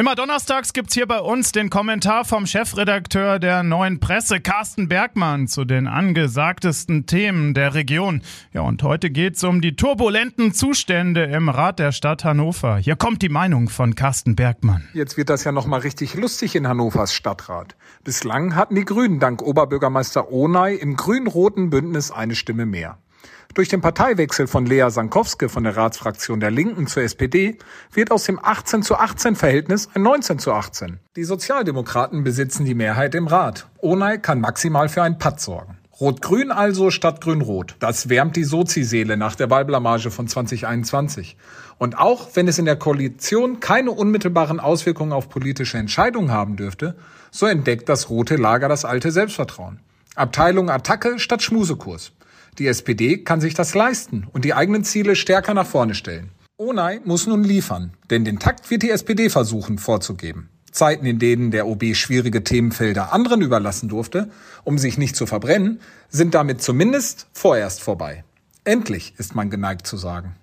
Immer donnerstags gibt's hier bei uns den Kommentar vom Chefredakteur der neuen Presse, Carsten Bergmann, zu den angesagtesten Themen der Region. Ja, und heute geht's um die turbulenten Zustände im Rat der Stadt Hannover. Hier kommt die Meinung von Carsten Bergmann. Jetzt wird das ja nochmal richtig lustig in Hannovers Stadtrat. Bislang hatten die Grünen dank Oberbürgermeister Ohney im grün-roten Bündnis eine Stimme mehr. Durch den Parteiwechsel von Lea Sankowske von der Ratsfraktion der Linken zur SPD wird aus dem 18 zu 18 Verhältnis ein 19 zu 18. Die Sozialdemokraten besitzen die Mehrheit im Rat. Onay kann maximal für einen Patt sorgen. Rot-Grün also statt Grün-Rot. Das wärmt die Sozi-Seele nach der Wahlblamage von 2021. Und auch wenn es in der Koalition keine unmittelbaren Auswirkungen auf politische Entscheidungen haben dürfte, so entdeckt das rote Lager das alte Selbstvertrauen. Abteilung Attacke statt Schmusekurs. Die SPD kann sich das leisten und die eigenen Ziele stärker nach vorne stellen. Onay muss nun liefern, denn den Takt wird die SPD versuchen vorzugeben. Zeiten, in denen der OB schwierige Themenfelder anderen überlassen durfte, um sich nicht zu verbrennen, sind damit zumindest vorerst vorbei. Endlich ist man geneigt zu sagen.